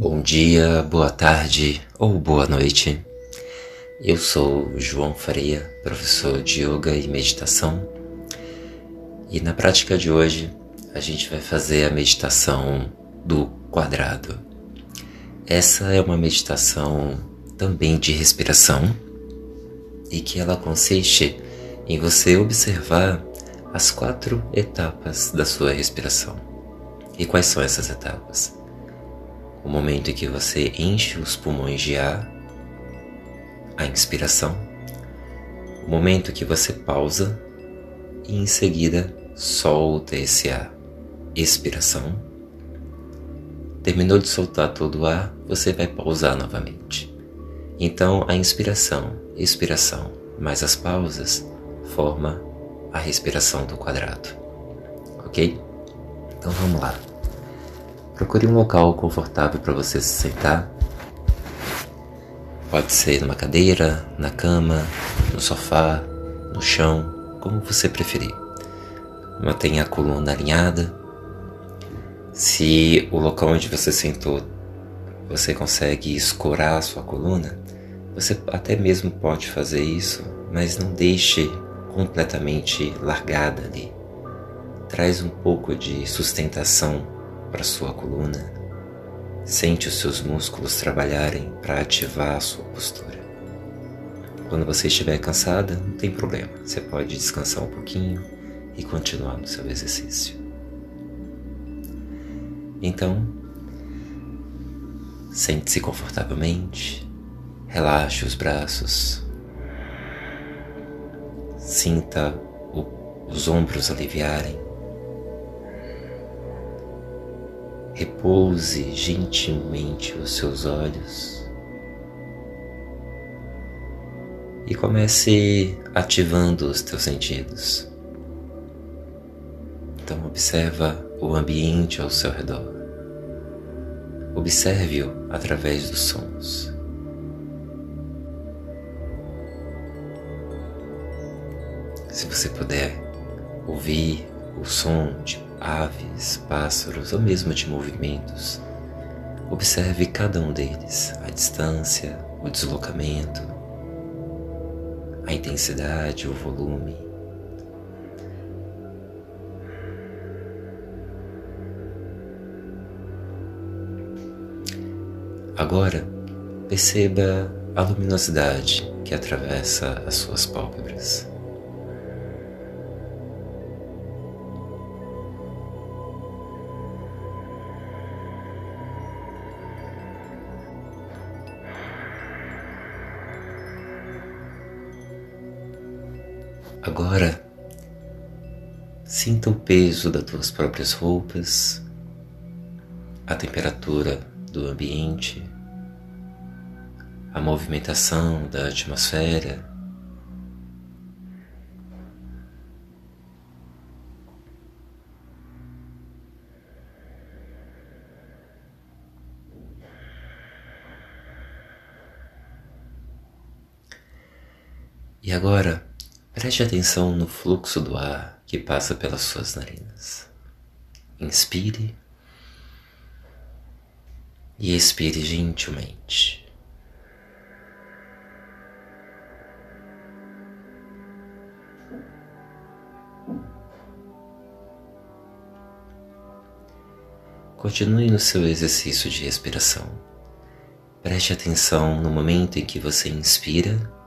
Bom dia, boa tarde ou boa noite. Eu sou João Faria, professor de Yoga e Meditação, e na prática de hoje a gente vai fazer a meditação do quadrado. Essa é uma meditação também de respiração e que ela consiste em você observar as quatro etapas da sua respiração. E quais são essas etapas? O momento em que você enche os pulmões de ar, a inspiração, o momento que você pausa e em seguida solta esse ar, expiração. Terminou de soltar todo o ar, você vai pausar novamente. Então a inspiração, expiração, mais as pausas forma a respiração do quadrado. Ok? Então vamos lá. Procure um local confortável para você se sentar. Pode ser numa cadeira, na cama, no sofá, no chão, como você preferir. Mantenha a coluna alinhada. Se o local onde você sentou você consegue escorar a sua coluna, você até mesmo pode fazer isso, mas não deixe completamente largada ali. Traz um pouco de sustentação para sua coluna. Sente os seus músculos trabalharem para ativar a sua postura. Quando você estiver cansada, não tem problema, você pode descansar um pouquinho e continuar no seu exercício. Então, sente-se confortavelmente, relaxe os braços, sinta os ombros aliviarem Repouse gentilmente os seus olhos e comece ativando os teus sentidos. Então observa o ambiente ao seu redor. Observe-o através dos sons. Se você puder ouvir o som de aves, pássaros ou mesmo de movimentos. Observe cada um deles, a distância, o deslocamento, a intensidade, o volume. Agora, perceba a luminosidade que atravessa as suas pálpebras. Agora, sinta o peso das tuas próprias roupas, a temperatura do ambiente, a movimentação da atmosfera. E agora, Preste atenção no fluxo do ar que passa pelas suas narinas. Inspire e expire gentilmente. Continue no seu exercício de respiração. Preste atenção no momento em que você inspira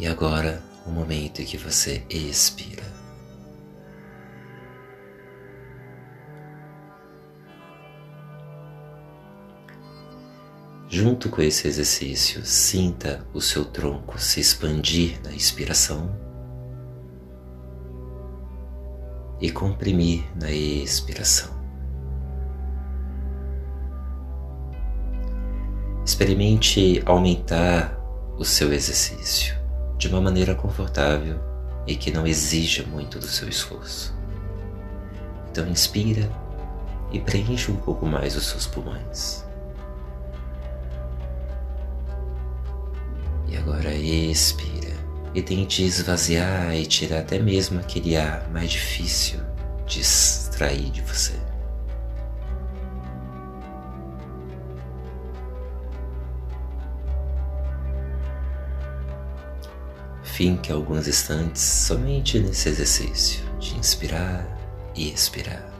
E agora, o momento em que você expira. Junto com esse exercício, sinta o seu tronco se expandir na inspiração e comprimir na expiração. Experimente aumentar o seu exercício de uma maneira confortável e que não exija muito do seu esforço. Então inspira e preencha um pouco mais os seus pulmões. E agora expira e tente esvaziar e tirar até mesmo aquele ar mais difícil de extrair de você. Fique alguns instantes somente nesse exercício de inspirar e expirar.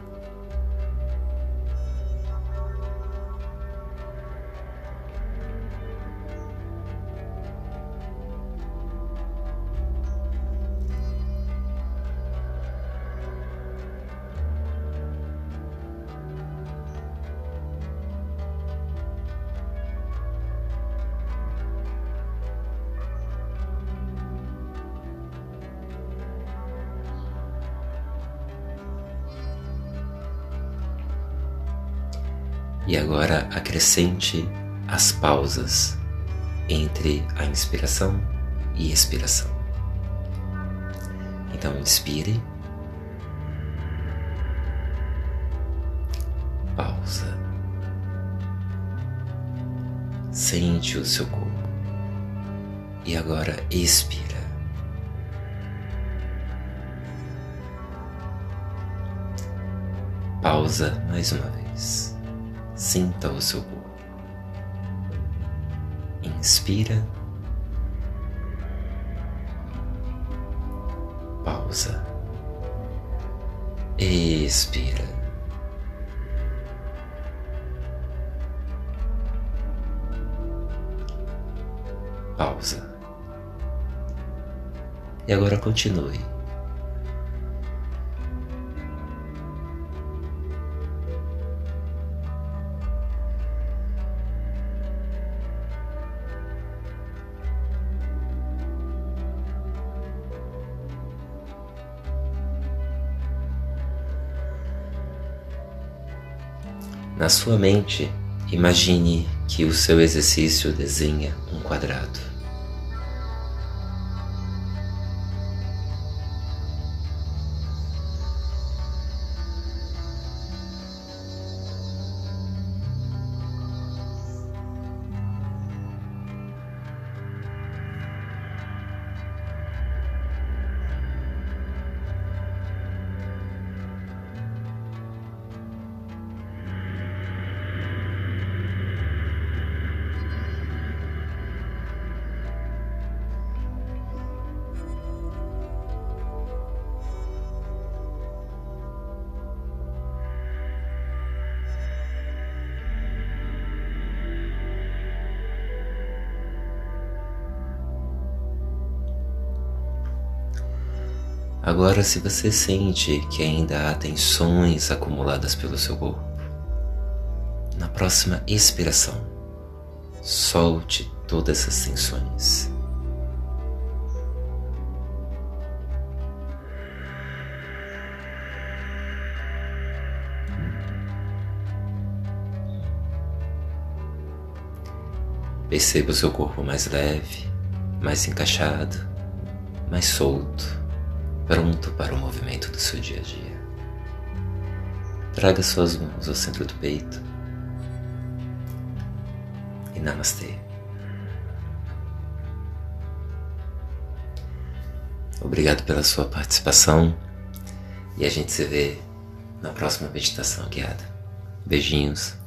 E agora acrescente as pausas entre a inspiração e expiração. Então inspire, pausa, sente o seu corpo e agora expira. Pausa mais uma vez. Sinta o seu corpo. Inspira. Pausa. Expira. Pausa. E agora continue. Na sua mente, imagine que o seu exercício desenha um quadrado. Agora, se você sente que ainda há tensões acumuladas pelo seu corpo, na próxima expiração, solte todas essas tensões. Perceba o seu corpo mais leve, mais encaixado, mais solto pronto para o movimento do seu dia a dia. Traga suas mãos ao centro do peito e namastê. Obrigado pela sua participação e a gente se vê na próxima meditação guiada. Beijinhos.